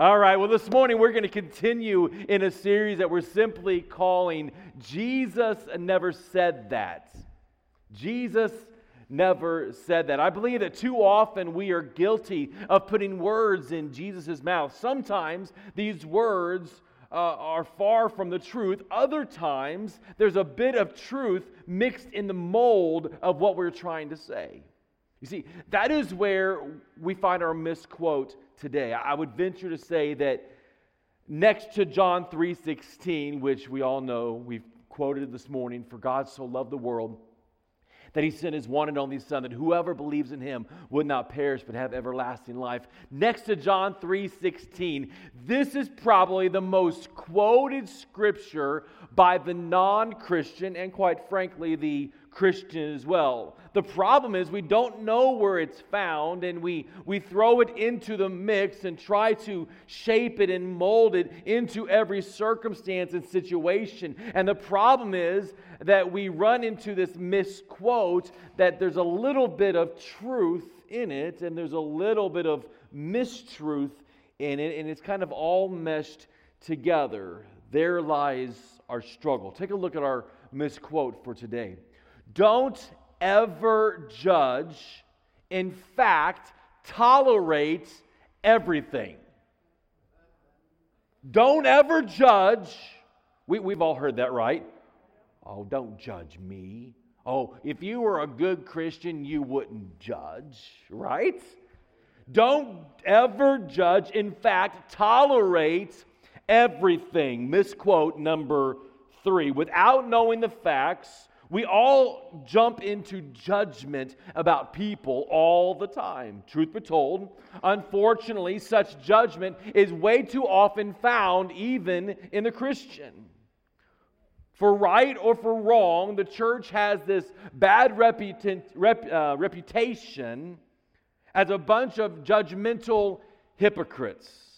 All right, well, this morning we're going to continue in a series that we're simply calling Jesus Never Said That. Jesus never said that. I believe that too often we are guilty of putting words in Jesus' mouth. Sometimes these words uh, are far from the truth, other times there's a bit of truth mixed in the mold of what we're trying to say. You see, that is where we find our misquote today. I would venture to say that next to John 3:16, which we all know, we've quoted this morning, for God so loved the world that he sent his one and only son that whoever believes in him would not perish but have everlasting life next to john 3.16 this is probably the most quoted scripture by the non-christian and quite frankly the Christian as well. The problem is we don't know where it's found and we, we throw it into the mix and try to shape it and mold it into every circumstance and situation. And the problem is that we run into this misquote that there's a little bit of truth in it and there's a little bit of mistruth in it, and it's kind of all meshed together. There lies our struggle. Take a look at our misquote for today. Don't ever judge. In fact, tolerate everything. Don't ever judge. We, we've all heard that, right? Oh, don't judge me. Oh, if you were a good Christian, you wouldn't judge, right? Don't ever judge. In fact, tolerate everything. Misquote number three. Without knowing the facts, we all jump into judgment about people all the time. Truth be told, unfortunately, such judgment is way too often found even in the Christian. For right or for wrong, the church has this bad reputa- rep, uh, reputation as a bunch of judgmental hypocrites.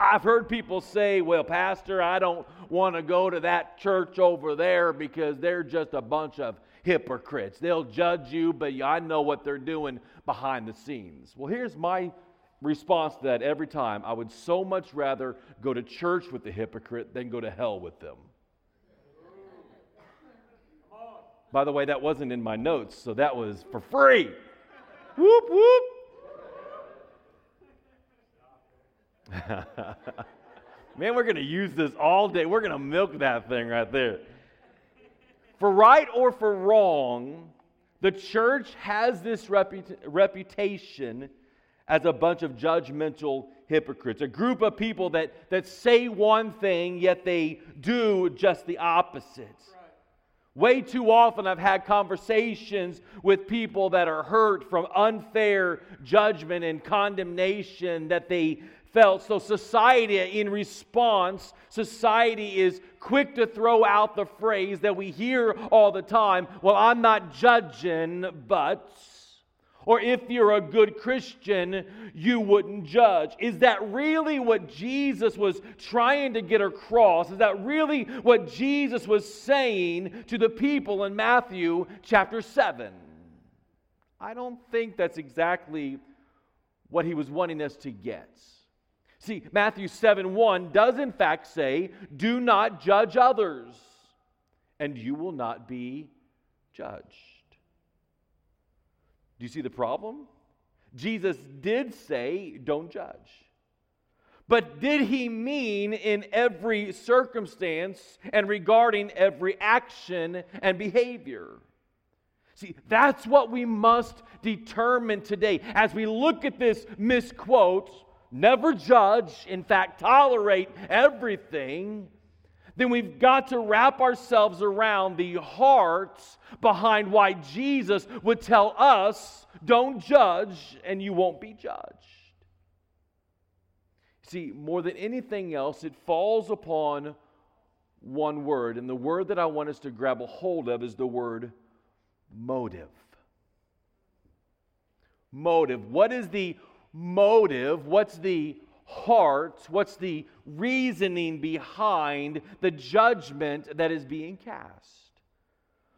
I've heard people say, well, Pastor, I don't want to go to that church over there because they're just a bunch of hypocrites. They'll judge you, but I know what they're doing behind the scenes. Well, here's my response to that every time I would so much rather go to church with the hypocrite than go to hell with them. By the way, that wasn't in my notes, so that was for free. whoop, whoop. Man, we're going to use this all day. We're going to milk that thing right there. For right or for wrong, the church has this reput- reputation as a bunch of judgmental hypocrites, a group of people that, that say one thing, yet they do just the opposite. Way too often, I've had conversations with people that are hurt from unfair judgment and condemnation that they felt. So, society, in response, society is quick to throw out the phrase that we hear all the time well, I'm not judging, but. Or if you're a good Christian, you wouldn't judge. Is that really what Jesus was trying to get across? Is that really what Jesus was saying to the people in Matthew chapter 7? I don't think that's exactly what he was wanting us to get. See, Matthew 7 1 does in fact say, Do not judge others, and you will not be judged. Do you see the problem? Jesus did say, Don't judge. But did he mean in every circumstance and regarding every action and behavior? See, that's what we must determine today. As we look at this misquote, never judge, in fact, tolerate everything, then we've got to wrap ourselves around the heart behind why Jesus would tell us, don't judge and you won't be judged. See, more than anything else, it falls upon one word. And the word that I want us to grab a hold of is the word motive. Motive. What is the motive? What's the heart? What's the reasoning behind the judgment that is being cast?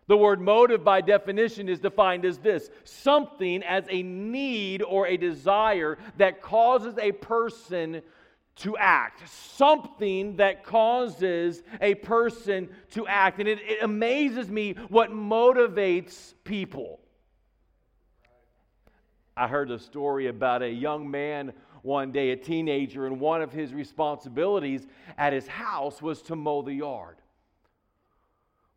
The word motive, by definition, is defined as this something as a need or a desire that causes a person to act, something that causes a person to act. And it, it, amazes me what motivates people. I heard a story about a young man one day, a teenager, and one of his responsibilities at his house was to mow the yard.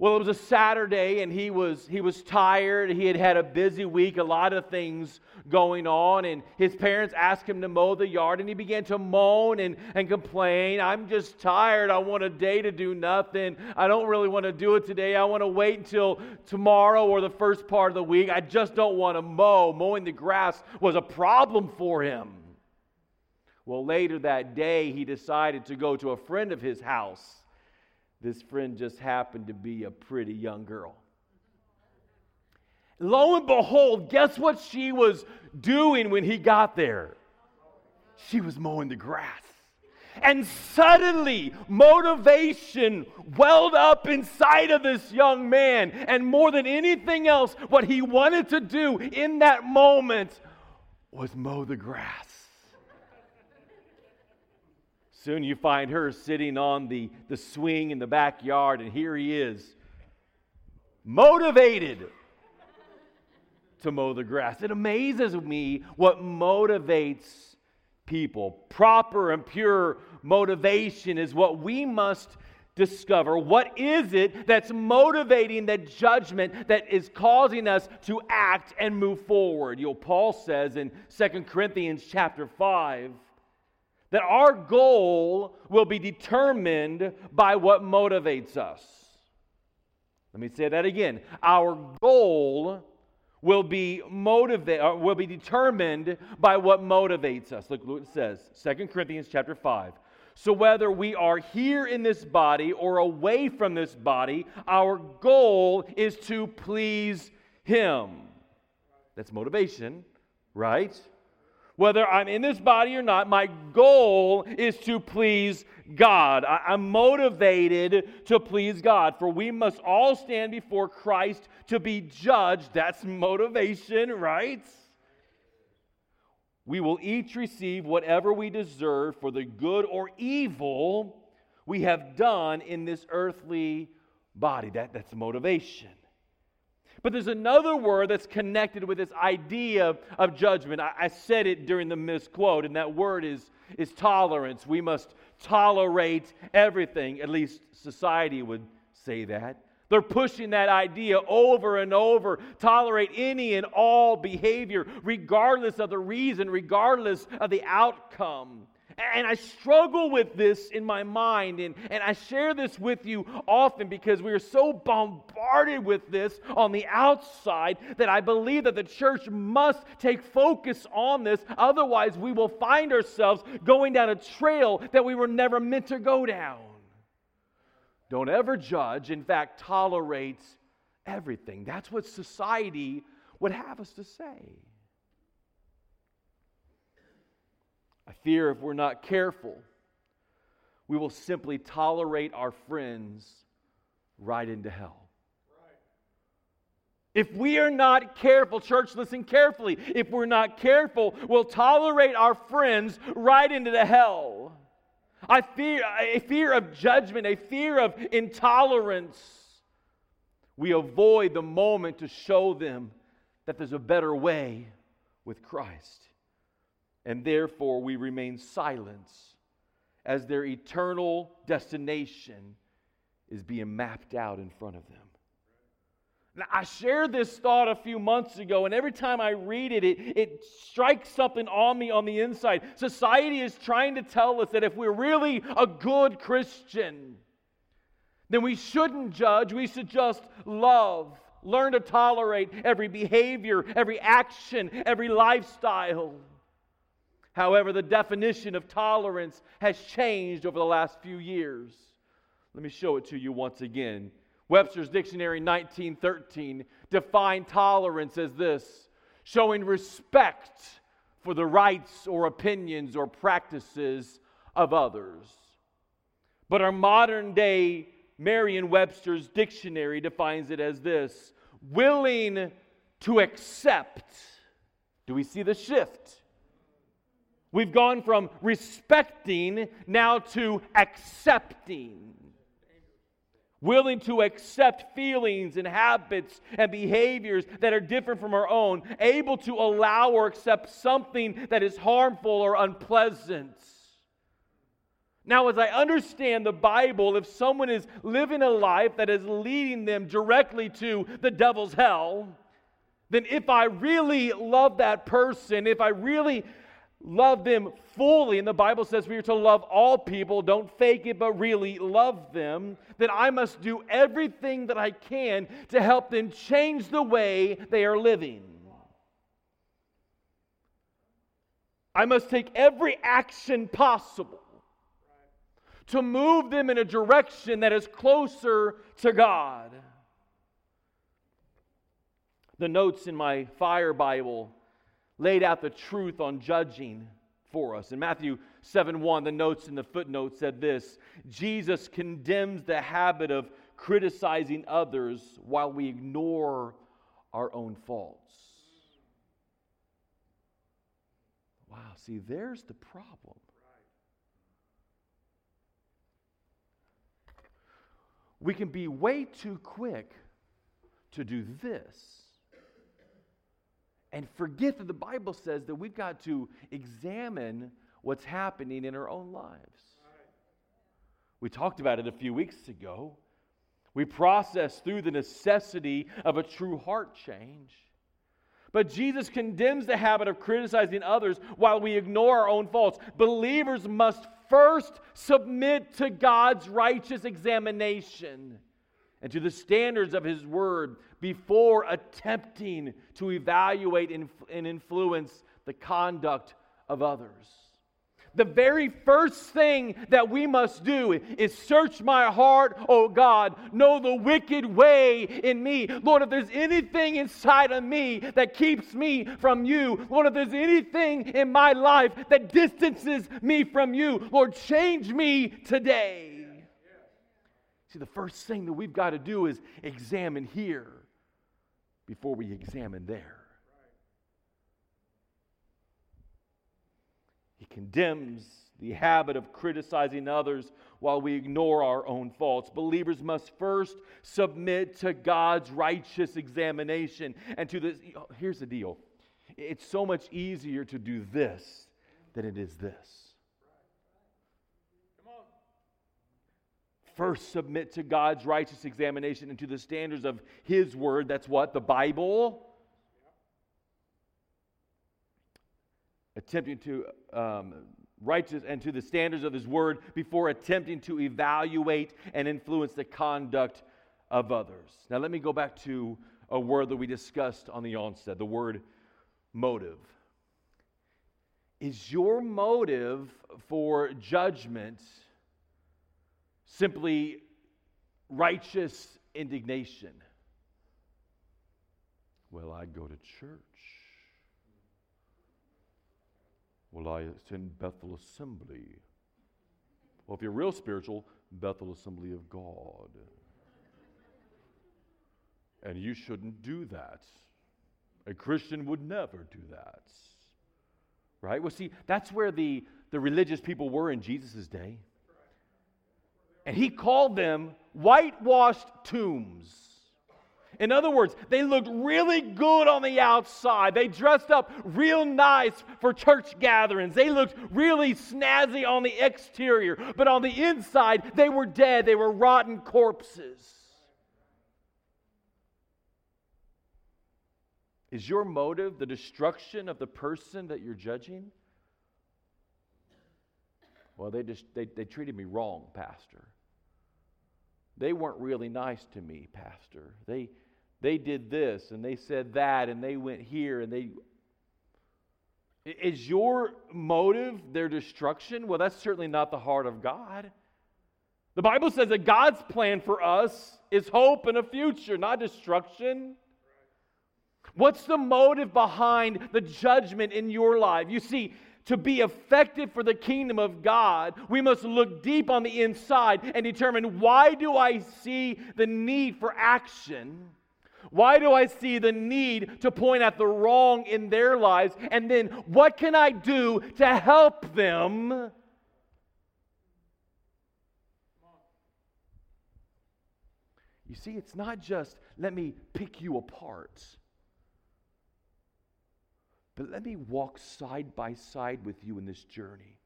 Well, it was a Saturday and he was, he was tired. He had had a busy week, a lot of things going on. And his parents asked him to mow the yard and he began to moan and, and complain. I'm just tired. I want a day to do nothing. I don't really want to do it today. I want to wait until tomorrow or the first part of the week. I just don't want to mow. Mowing the grass was a problem for him. Well, later that day, he decided to go to a friend of his house this friend just happened to be a pretty young girl. Lo and behold, guess what she was doing when he got there? She was mowing the grass. And suddenly, motivation welled up inside of this young man. And more than anything else, what he wanted to do in that moment was mow the grass. Soon you find her sitting on the, the swing in the backyard, and here he is, motivated to mow the grass. It amazes me what motivates people. Proper and pure motivation is what we must discover. What is it that's motivating the judgment that is causing us to act and move forward? You know, Paul says in 2 Corinthians chapter 5 that our goal will be determined by what motivates us. Let me say that again. Our goal will be motivate uh, will be determined by what motivates us. Look what it says. 2 Corinthians chapter 5. So whether we are here in this body or away from this body, our goal is to please him. That's motivation, right? Whether I'm in this body or not, my goal is to please God. I, am motivated to please God, for we must all stand before Christ to be judged. That's motivation, right? We will each receive whatever we deserve for the good or evil we have done in this earthly body. That, that's motivation. But there's another word that's connected with this idea of judgment. I, I, said it during the misquote, and that word is, is tolerance. We must tolerate everything. At least society would say that. They're pushing that idea over and over. Tolerate any and all behavior, regardless of the reason, regardless of the outcome. And I struggle with this in my mind, and, and I share this with you often because we are so bombarded with this on the outside that I believe that the church must take focus on this. Otherwise, we will find ourselves going down a trail that we were never meant to go down. Don't ever judge, in fact, tolerate everything. That's what society would have us to say. I fear if we're not careful, we will simply tolerate our friends right into hell. If we are not careful, church, listen carefully. If we're not careful, we'll tolerate our friends right into the hell. I fear a fear of judgment, a fear of intolerance. We avoid the moment to show them that there's a better way with Christ and therefore we remain silent as their eternal destination is being mapped out in front of them. Now, I shared this thought a few months ago, and every time I read it, it, it strikes something on me on the inside. Society is trying to tell us that if we're really a good Christian, then we shouldn't judge, we should just love. Learn to tolerate every behavior, every action, every lifestyle. However, the definition of tolerance has changed over the last few years. Let me show it to you once again. Webster's Dictionary 1913 defined tolerance as this showing respect for the rights or opinions or practices of others. But our modern day Merriam Webster's dictionary defines it as this willing to accept. Do we see the shift? We've gone from respecting now to accepting. Willing to accept feelings and habits and behaviors that are different from our own, able to allow or accept something that is harmful or unpleasant. Now, as I understand the Bible, if someone is living a life that is leading them directly to the devil's hell, then if I really love that person, if I really love them fully, and the Bible says we are to love all people, don't fake it, but really love them, then I must do everything that I can to help them change the way they are living. I must take every action possible to move them in a direction that is closer to God. The notes in my fire Bible laid out the truth on judging for us. In Matthew 7 1, the notes in the footnote said this Jesus condemns the habit of criticizing others while we ignore our own faults. Wow, see, there's the problem. We can be way too quick to do this and forget that the Bible says that we've got to examine what's happening in our own lives. We talked about it a few weeks ago. We process through the necessity of a true heart change. But Jesus condemns the habit of criticizing others while we ignore our own faults. Believers must first submit to God's righteous examination and to the standards of His Word before attempting to evaluate and influence the conduct of others. The very first thing that we must do is search my heart, oh God, know the wicked way in me. Lord, if there's anything inside of me that keeps me from you, Lord, if there's anything in my life that distances me from you, Lord, change me today. See, the first thing that we've got to do is examine here before we examine there. He condemns the habit of criticizing others while we ignore our own faults. Believers must first submit to God's righteous examination. And to this, here's the deal it's so much easier to do this than it is this. First submit to God's righteous examination and to the standards of His Word. That's what? The Bible. Attempting to um, righteous and to the standards of His Word before attempting to evaluate and influence the conduct of others. Now, let me go back to a word that we discussed on the onset the word motive. Is your motive for judgment? Simply righteous indignation. Well, I go to church. Well, I attend Bethel Assembly. Well, if you're real spiritual, Bethel Assembly of God. And you shouldn't do that. A Christian would never do that. Right? Well, see, that's where the, the religious people were in Jesus' day. And he called them whitewashed tombs. In other words, they looked really good on the outside. They dressed up real nice for church gatherings. They looked really snazzy on the exterior. But on the inside, they were dead. They were rotten corpses. Is your motive the destruction of the person that you're judging? Well, they just they, they treated me wrong, Pastor. They weren't really nice to me, Pastor. They they did this and they said that and they went here and they is your motive their destruction? Well, that's certainly not the heart of God. The Bible says that God's plan for us is hope and a future, not destruction. What's the motive behind the judgment in your life? You see, to be effective for the kingdom of God, we must look deep on the inside and determine why do I see the need for action? Why do I see the need to point at the wrong in their lives? And then what can I do to help them? You see, it's not just let me pick you apart, but let me walk side by side with you in this journey.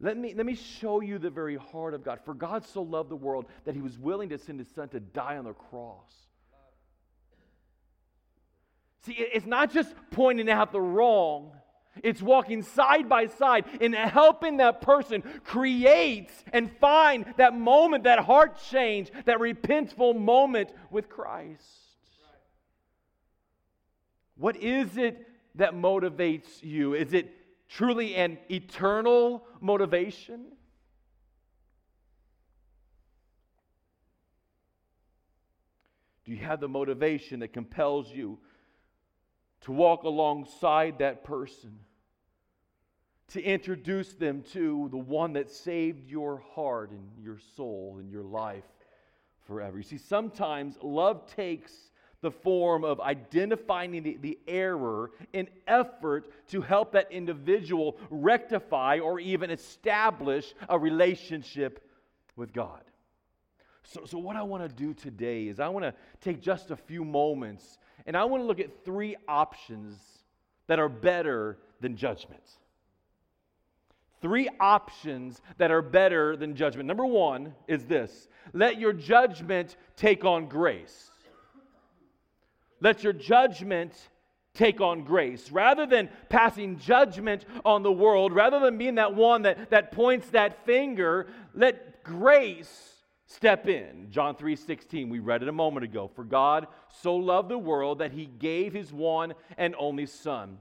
Let me, let me show you the very heart of God. For God so loved the world that he was willing to send his son to die on the cross. See, it's not just pointing out the wrong, it's walking side by side and helping that person create and find that moment, that heart change, that repentful moment with Christ. What is it that motivates you? Is it truly an eternal motivation? Do you have the motivation that compels you to walk alongside that person, to introduce them to the one that saved your heart and your soul and your life forever? You see, sometimes love takes the form of identifying the, the error in effort to help that individual rectify or even establish a relationship with God. So, so what I want to do today is I want to take just a few moments and I want to look at three options that are better than judgment. Three options that are better than judgment. Number one is this let your judgment take on grace. Let your judgment take on grace. Rather than passing judgment on the world, rather than being that one that, that points that finger, let grace step in. John 3 16, we read it a moment ago. For God so loved the world that he gave his one and only Son,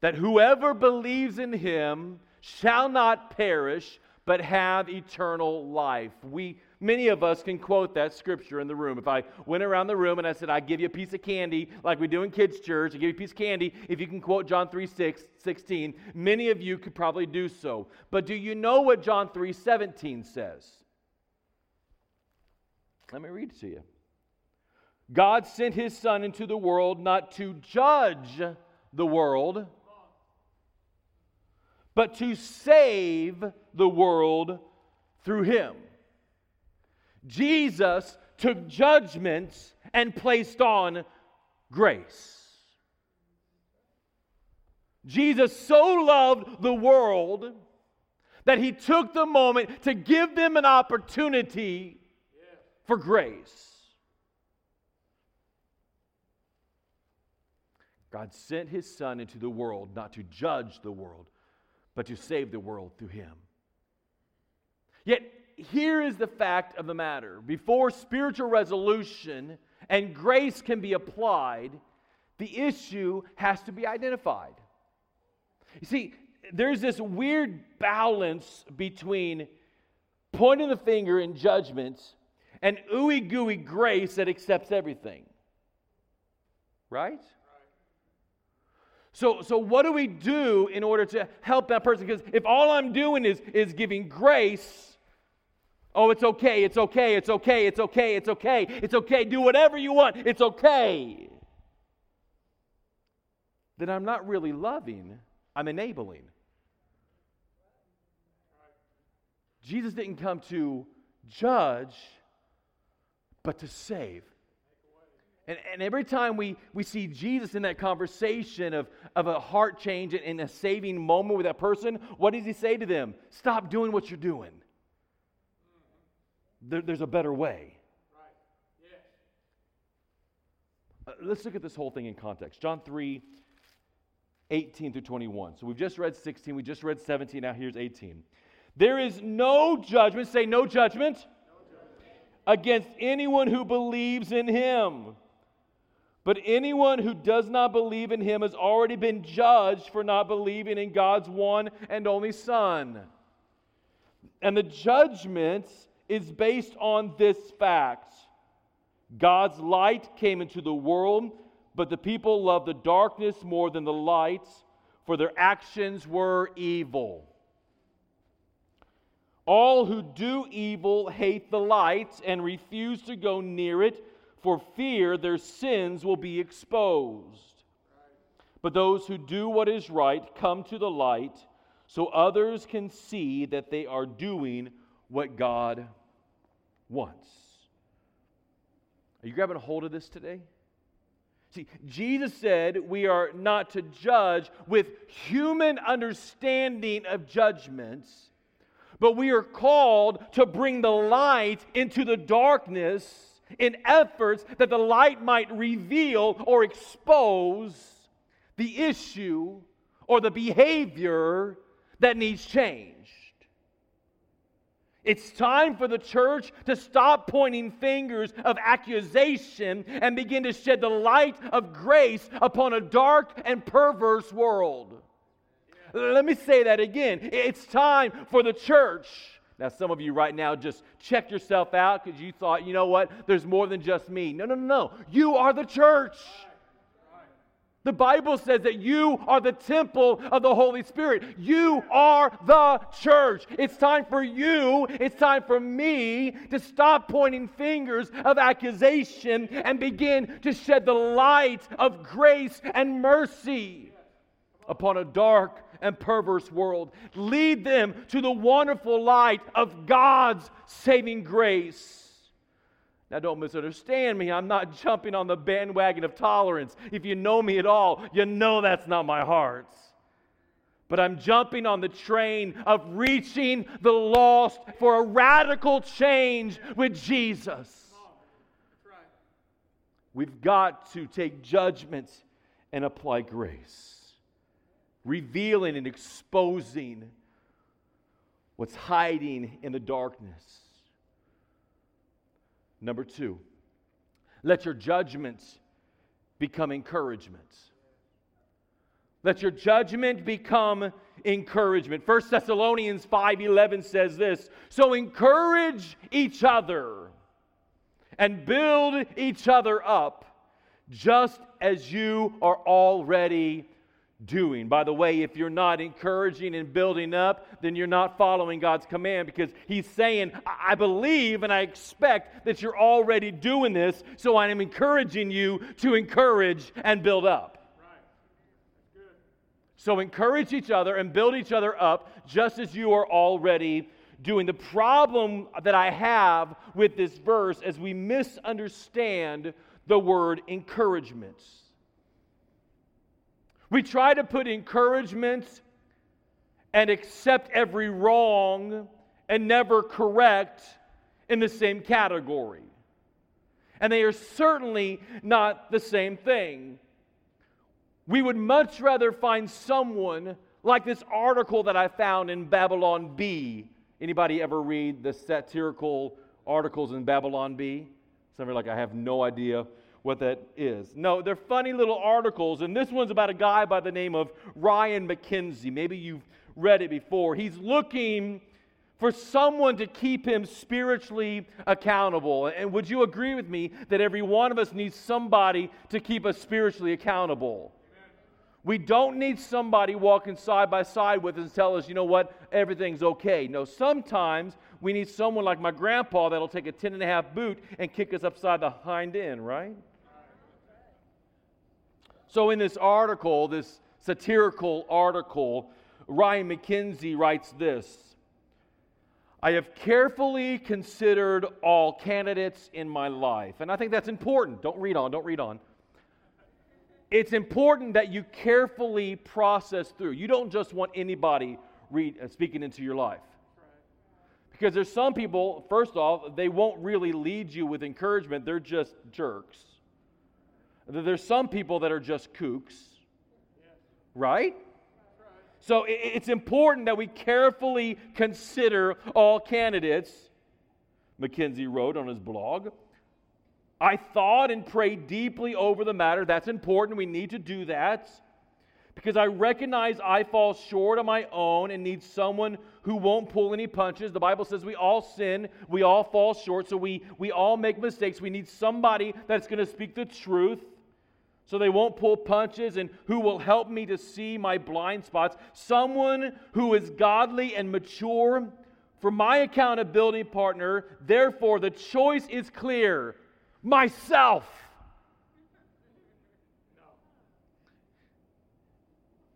that whoever believes in him shall not perish, but have eternal life. We Many of us can quote that scripture in the room. If I went around the room and I said, I give you a piece of candy, like we do in kids' church, I give you a piece of candy, if you can quote John 3 6, 16, many of you could probably do so. But do you know what John 3 17 says? Let me read it to you. God sent his Son into the world not to judge the world, but to save the world through him. Jesus took judgment and placed on grace. Jesus so loved the world that he took the moment to give them an opportunity for grace. God sent his son into the world not to judge the world, but to save the world through him. Yet here is the fact of the matter before spiritual resolution and grace can be applied, the issue has to be identified. You see, there's this weird balance between pointing the finger in judgment and ooey gooey grace that accepts everything. Right? So, so what do we do in order to help that person? Because if all I'm doing is, is giving grace, Oh, it's okay, it's okay, it's okay, it's okay, it's okay, it's okay, do whatever you want, it's okay. Then I'm not really loving, I'm enabling. Jesus didn't come to judge, but to save. And, and every time we, we see Jesus in that conversation of, of a heart change and, and a saving moment with that person, what does he say to them? Stop doing what you're doing there, there's a better way. Right. Yes. Uh, let's look at this whole thing in context. John 3, 18 through 21. So we've just read 16, we just read 17, now here's 18. There is no judgment, say no judgment, no judgment. against anyone who believes in him. But anyone who does not believe in him has already been judged for not believing in God's one and only Son. And the judgment is based on this fact God's light came into the world, but the people loved the darkness more than the light, for their actions were evil. All who do evil hate the light and refuse to go near it for fear their sins will be exposed. But those who do what is right come to the light so others can see that they are doing what God wants. Are you grabbing a hold of this today? See, Jesus said we are not to judge with human understanding of judgments, but we are called to bring the light into the darkness in efforts that the light might reveal or expose the issue or the behavior that needs changed. It's time for the church to stop pointing fingers of accusation and begin to shed the light of grace upon a dark and perverse world. Let me say that again. It's time for the church. Now, some of you right now just check yourself out because you thought, you know what, there's more than just me. No, no, no, no. You are the church. The Bible says that you are the temple of the Holy Spirit. You are the church. It's time for you, it's time for me to stop pointing fingers of accusation and begin to shed the light of grace and mercy upon a dark and perverse world. Lead them to the wonderful light of God's saving grace. Now, don't misunderstand me. I'm not jumping on the bandwagon of tolerance. If you know me at all, you know that's not my heart. But I'm jumping on the train of reaching the lost for a radical change with Jesus. We've got to take judgment and apply grace, revealing and exposing what's hiding in the darkness. Number two, let your judgments become encouragements. Let your judgment become encouragement. 1 Thessalonians 5:11 says this, "So encourage each other and build each other up just as you are already doing. By the way, if you're not encouraging and building up, then you're not following God's command because He's saying, I believe and I expect that you're already doing this, so I am encouraging you to encourage and build up. So encourage each other and build each other up just as you are already doing. The problem that I have with this verse is we misunderstand the word encouragement. We try to put encouragement and accept every wrong and never correct in the same category. And they are certainly not the same thing. We would much rather find someone like this article that I found in Babylon Bee. Anybody ever read the satirical articles in Babylon Bee? Some are like, I have no idea what that is. No, they're funny little articles, and this one's about a guy by the name of Ryan McKenzie. Maybe you've read it before. He's looking for someone to keep him spiritually accountable. And would you agree with me that every one of us needs somebody to keep us spiritually accountable? We don't need somebody walking side by side with us and tell us, you know what, everything's okay. No, sometimes we need someone like my grandpa that'll take a 10 and a half boot and kick us upside the hind end, right? So, in this article, this satirical article, Ryan McKenzie writes this I have carefully considered all candidates in my life. And I think that's important. Don't read on, don't read on. It's important that you carefully process through. You don't just want anybody read, uh, speaking into your life. Because there's some people, first off, they won't really lead you with encouragement, they're just jerks. There's some people that are just kooks, right? So it's important that we carefully consider all candidates, McKenzie wrote on his blog. I thought and prayed deeply over the matter. That's important. We need to do that because I recognize I fall short on my own and need someone who won't pull any punches. The Bible says we all sin, we all fall short, so we, we all make mistakes. We need somebody that's going to speak the truth so they won't pull punches and who will help me to see my blind spots. Someone who is godly and mature for my accountability partner. Therefore, the choice is clear. myself.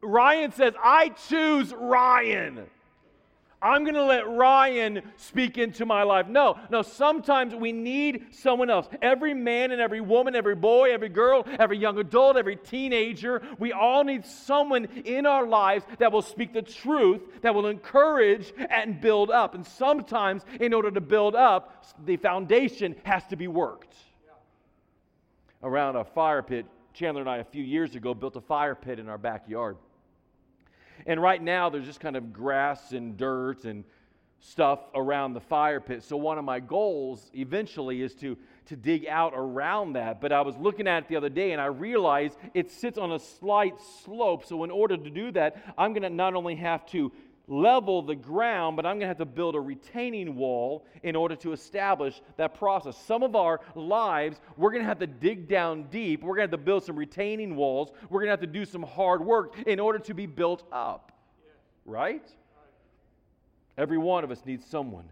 Ryan says, I choose Ryan. I'm going to let Ryan speak into my life. No, no, sometimes we need someone else. Every man and every woman, every boy, every girl, every young adult, every teenager, we all need someone in our lives that will speak the truth, that will encourage and build up. And sometimes, in order to build up, the foundation has to be worked. Around a fire pit, Chandler and I, a few years ago, built a fire pit in our backyard. And right now, there's just kind of grass and dirt and stuff around the fire pit. So, one of my goals eventually is to, to dig out around that. But I was looking at it the other day and I realized it sits on a slight slope. So, in order to do that, I'm going to not only have to level the ground, but I'm going to have to build a retaining wall in order to establish that process. Some of our lives, we're going to have to dig down deep. We're going to have to build some retaining walls. We're going to have to do some hard work in order to be built up. Right? Every one of us needs someone.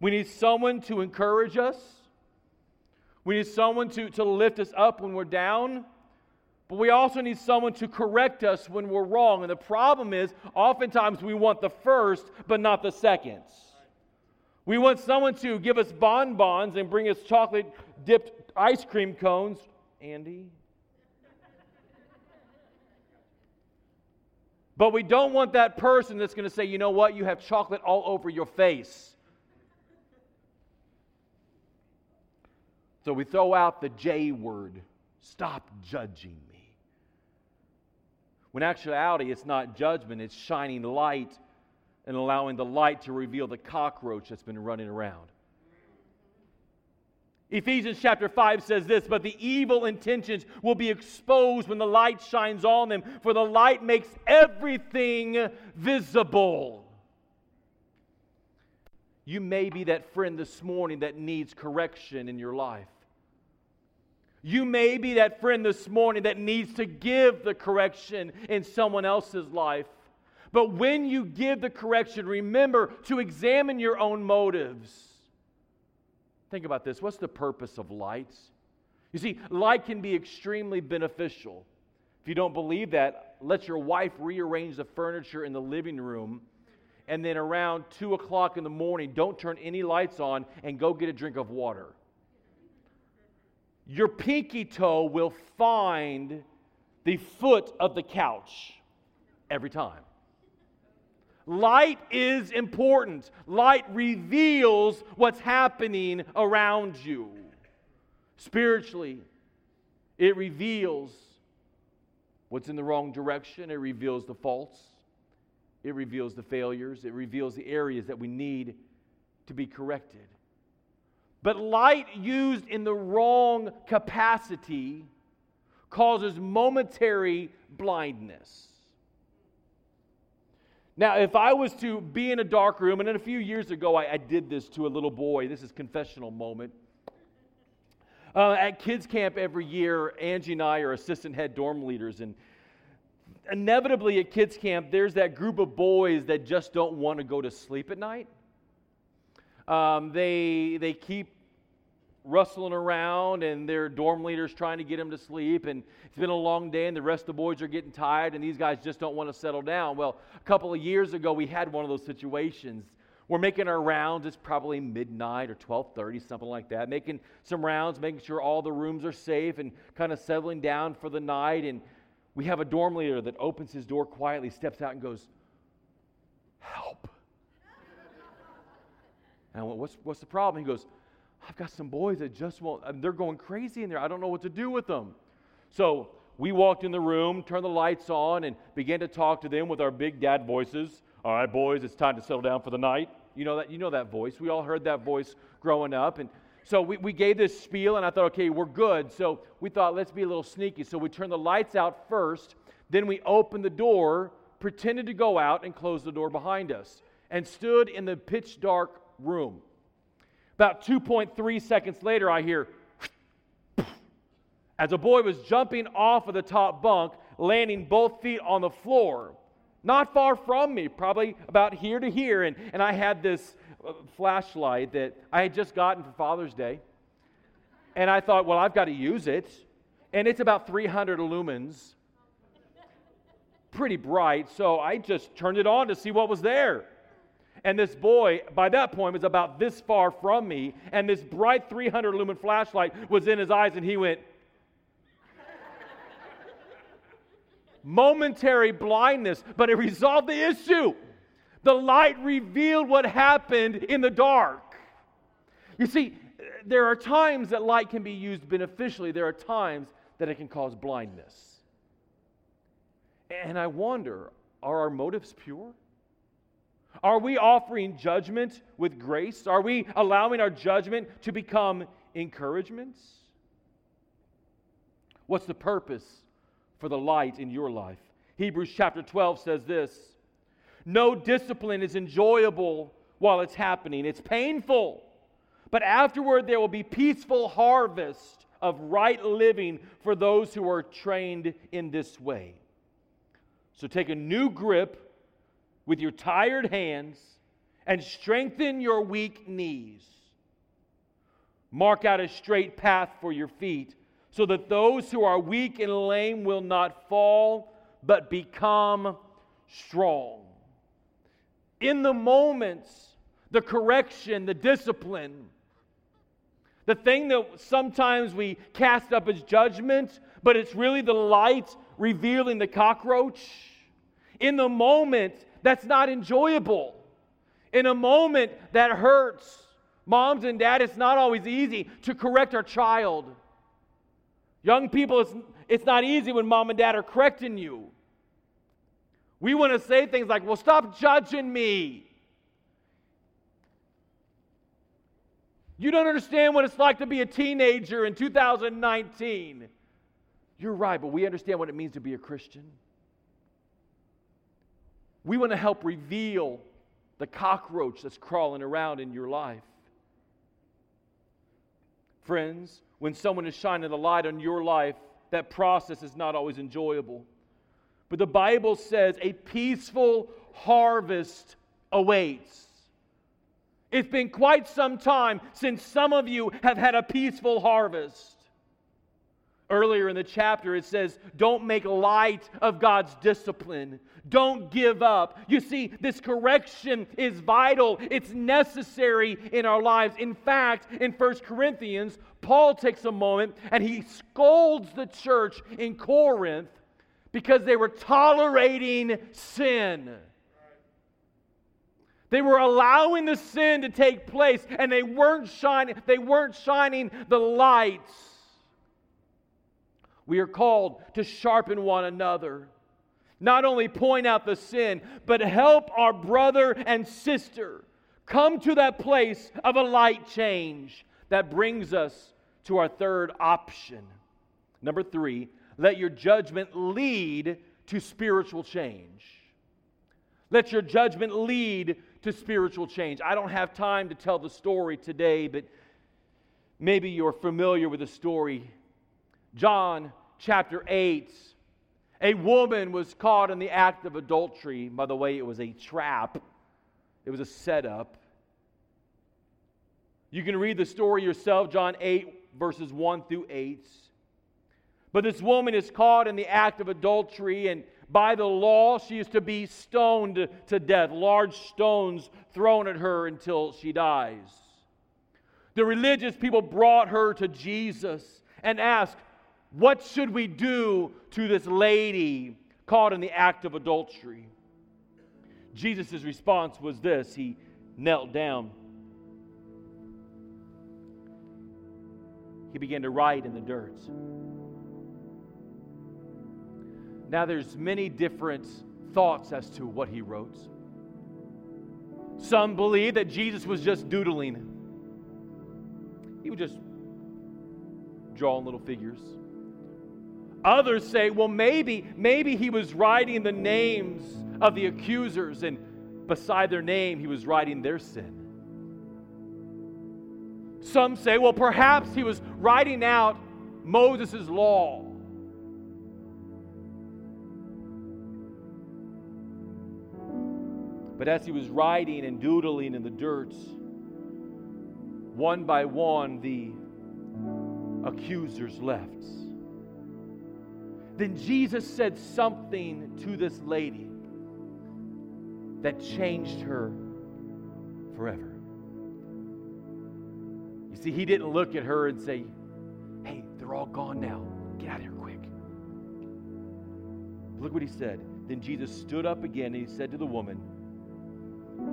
We need someone to encourage us. We need someone to, to lift us up when we're down. But we also need someone to correct us when we're wrong. And the problem is, oftentimes we want the first, but not the second. We want someone to give us bonbons and bring us chocolate dipped ice cream cones. Andy? But we don't want that person that's going to say, you know what, you have chocolate all over your face. So we throw out the J word stop judging. When actuality, it's not judgment, it's shining light and allowing the light to reveal the cockroach that's been running around. Ephesians chapter 5 says this, but the evil intentions will be exposed when the light shines on them, for the light makes everything visible. You may be that friend this morning that needs correction in your life. You may be that friend this morning that needs to give the correction in someone else's life. But when you give the correction, remember to examine your own motives. Think about this what's the purpose of lights? You see, light can be extremely beneficial. If you don't believe that, let your wife rearrange the furniture in the living room. And then around 2 o'clock in the morning, don't turn any lights on and go get a drink of water your pinky toe will find the foot of the couch every time. Light is important. Light reveals what's happening around you. Spiritually, it reveals what's in the wrong direction, it reveals the faults, it reveals the failures, it reveals the areas that we need to be corrected. But light used in the wrong capacity causes momentary blindness. Now, if I was to be in a dark room, and then a few years ago I, I did this to a little boy, this is confessional moment. Uh, at kids camp every year, Angie and I are assistant head dorm leaders, and inevitably at kids camp, there's that group of boys that just don't want to go to sleep at night. Um, they, they keep rustling around and their dorm leaders trying to get them to sleep and it's been a long day and the rest of the boys are getting tired and these guys just don't want to settle down. Well a couple of years ago we had one of those situations. We're making our rounds. It's probably midnight or 12.30 something like that. Making some rounds making sure all the rooms are safe and kind of settling down for the night. And we have a dorm leader that opens his door quietly steps out and goes help and I went, what's, what's the problem? He goes, I've got some boys that just won't, they're going crazy in there. I don't know what to do with them. So we walked in the room, turned the lights on, and began to talk to them with our big dad voices. All right, boys, it's time to settle down for the night. You know that, you know that voice. We all heard that voice growing up. And so we, we gave this spiel, and I thought, okay, we're good. So we thought, let's be a little sneaky. So we turned the lights out first, then we opened the door, pretended to go out, and closed the door behind us, and stood in the pitch dark room. About 2.3 seconds later, I hear as a boy was jumping off of the top bunk, landing both feet on the floor, not far from me, probably about here to here. And, and I had this uh, flashlight that I had just gotten for Father's Day. And I thought, well, I've got to use it. And it's about 300 lumens, pretty bright. So I just turned it on to see what was there. And this boy, by that point, was about this far from me. And this bright 300 lumen flashlight was in his eyes, and he went, momentary blindness, but it resolved the issue. The light revealed what happened in the dark. You see, there are times that light can be used beneficially, there are times that it can cause blindness. And I wonder are our motives pure? Are we offering judgment with grace? Are we allowing our judgment to become encouragements? What's the purpose for the light in your life? Hebrews chapter 12 says this No discipline is enjoyable while it's happening, it's painful. But afterward, there will be peaceful harvest of right living for those who are trained in this way. So take a new grip with your tired hands and strengthen your weak knees. Mark out a straight path for your feet so that those who are weak and lame will not fall but become strong. In the moments, the correction, the discipline, the thing that sometimes we cast up as judgment, but it's really the light revealing the cockroach. In the moment, that's not enjoyable. In a moment that hurts, moms and dad, it's not always easy to correct our child. Young people, it's, it's not easy when mom and dad are correcting you. We want to say things like, well, stop judging me. You don't understand what it's like to be a teenager in 2019. You're right, but we understand what it means to be a Christian. We want to help reveal the cockroach that's crawling around in your life. Friends, when someone is shining the light on your life, that process is not always enjoyable. But the Bible says a peaceful harvest awaits. It's been quite some time since some of you have had a peaceful harvest. Earlier in the chapter, it says, Don't make light of God's discipline. Don't give up. You see, this correction is vital, it's necessary in our lives. In fact, in First Corinthians, Paul takes a moment and he scolds the church in Corinth because they were tolerating sin. They were allowing the sin to take place and they weren't shining they weren't shining the lights we are called to sharpen one another. Not only point out the sin, but help our brother and sister come to that place of a light change that brings us to our third option. Number three, let your judgment lead to spiritual change. Let your judgment lead to spiritual change. I don't have time to tell the story today, but maybe you're familiar with the story. John chapter 8, a woman was caught in the act of adultery. By the way, it was a trap, it was a setup. You can read the story yourself, John 8, verses 1 through 8. But this woman is caught in the act of adultery, and by the law, she is to be stoned to death, large stones thrown at her until she dies. The religious people brought her to Jesus and asked, what should we do to this lady caught in the act of adultery? Jesus' response was this He knelt down. He began to write in the dirt. Now there's many different thoughts as to what he wrote. Some believe that Jesus was just doodling. He was just drawing little figures. Others say, well, maybe, maybe he was writing the names of the accusers, and beside their name, he was writing their sin. Some say, well, perhaps he was writing out Moses' law. But as he was writing and doodling in the dirt, one by one, the accusers left. Then Jesus said something to this lady that changed her forever. You see, he didn't look at her and say, Hey, they're all gone now. Get out of here quick. Look what he said. Then Jesus stood up again and he said to the woman,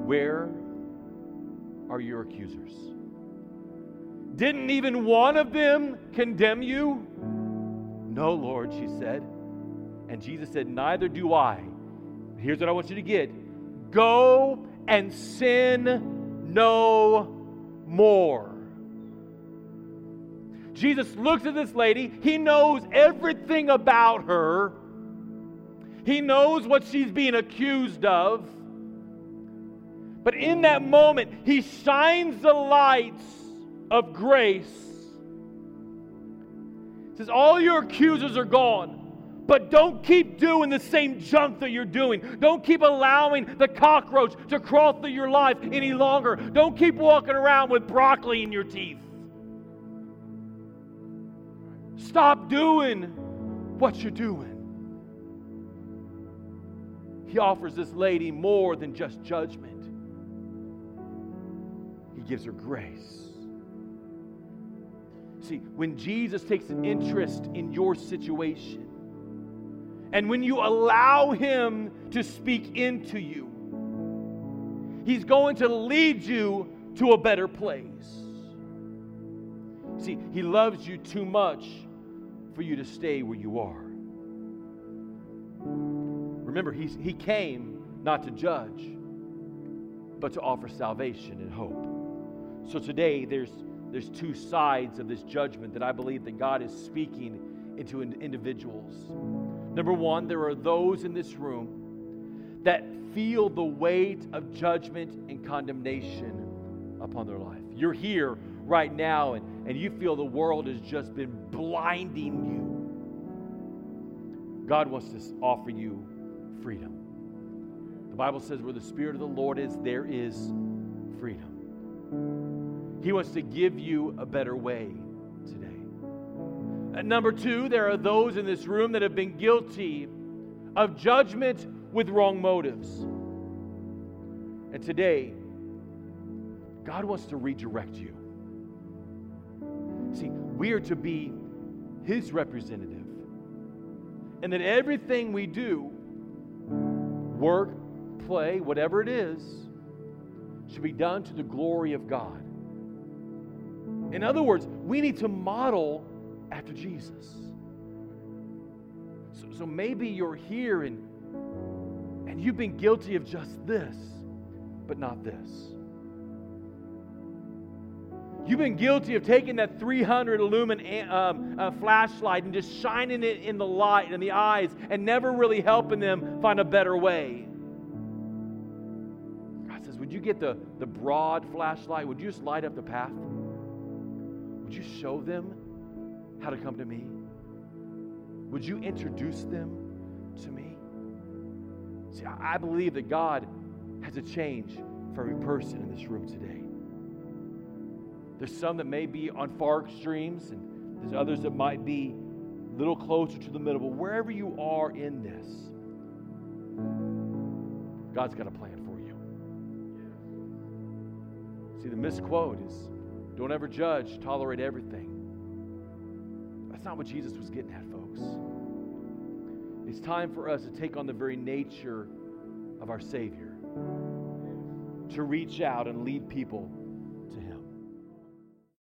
Where are your accusers? Didn't even one of them condemn you? No, Lord, she said. And Jesus said, Neither do I. Here's what I want you to get go and sin no more. Jesus looks at this lady. He knows everything about her. He knows what she's being accused of. But in that moment, he shines the lights of grace. Says, All your accusers are gone. But don't keep doing the same junk that you're doing. Don't keep allowing the cockroach to crawl through your life any longer. Don't keep walking around with broccoli in your teeth. Stop doing what you're doing. He offers this lady more than just judgment, He gives her grace. See, when Jesus takes an interest in your situation, and when you allow Him to speak into you, He's going to lead you to a better place. See, He loves you too much for you to stay where you are. Remember, he's, He came not to judge, but to offer salvation and hope. So today, there's, there's two sides of this judgment that I believe that God is speaking into individuals. Number one, there are those in this room that feel the weight of judgment and condemnation upon their life. You're here right now and, and you feel the world has just been blinding you. God wants to offer you freedom. The Bible says, where the Spirit of the Lord is, there is freedom. He wants to give you a better way today. Number two, there are those in this room that have been guilty of judgment with wrong motives. And today, God wants to redirect you. See, we are to be His representative. And that everything we do, work, play, whatever it is, should be done to the glory of God. In other words, we need to model after Jesus. So, so maybe you're here and, and you've been guilty of just this, but not this. You've been guilty of taking that 300 lumen um, uh, flashlight and just shining it in the light in the eyes and never really helping them find a better way. God says, Would you get the, the broad flashlight? Would you just light up the path? Would you show them how to come to me? Would you introduce them to me? See, I believe that God has a change for every person in this room today. There's some that may be on far extremes, and there's others that might be a little closer to the middle. But wherever you are in this, God's got a plan for you. See, the misquote is don't ever judge, tolerate everything. That's not what Jesus was getting at, folks. It's time for us to take on the very nature of our Savior, to reach out and lead people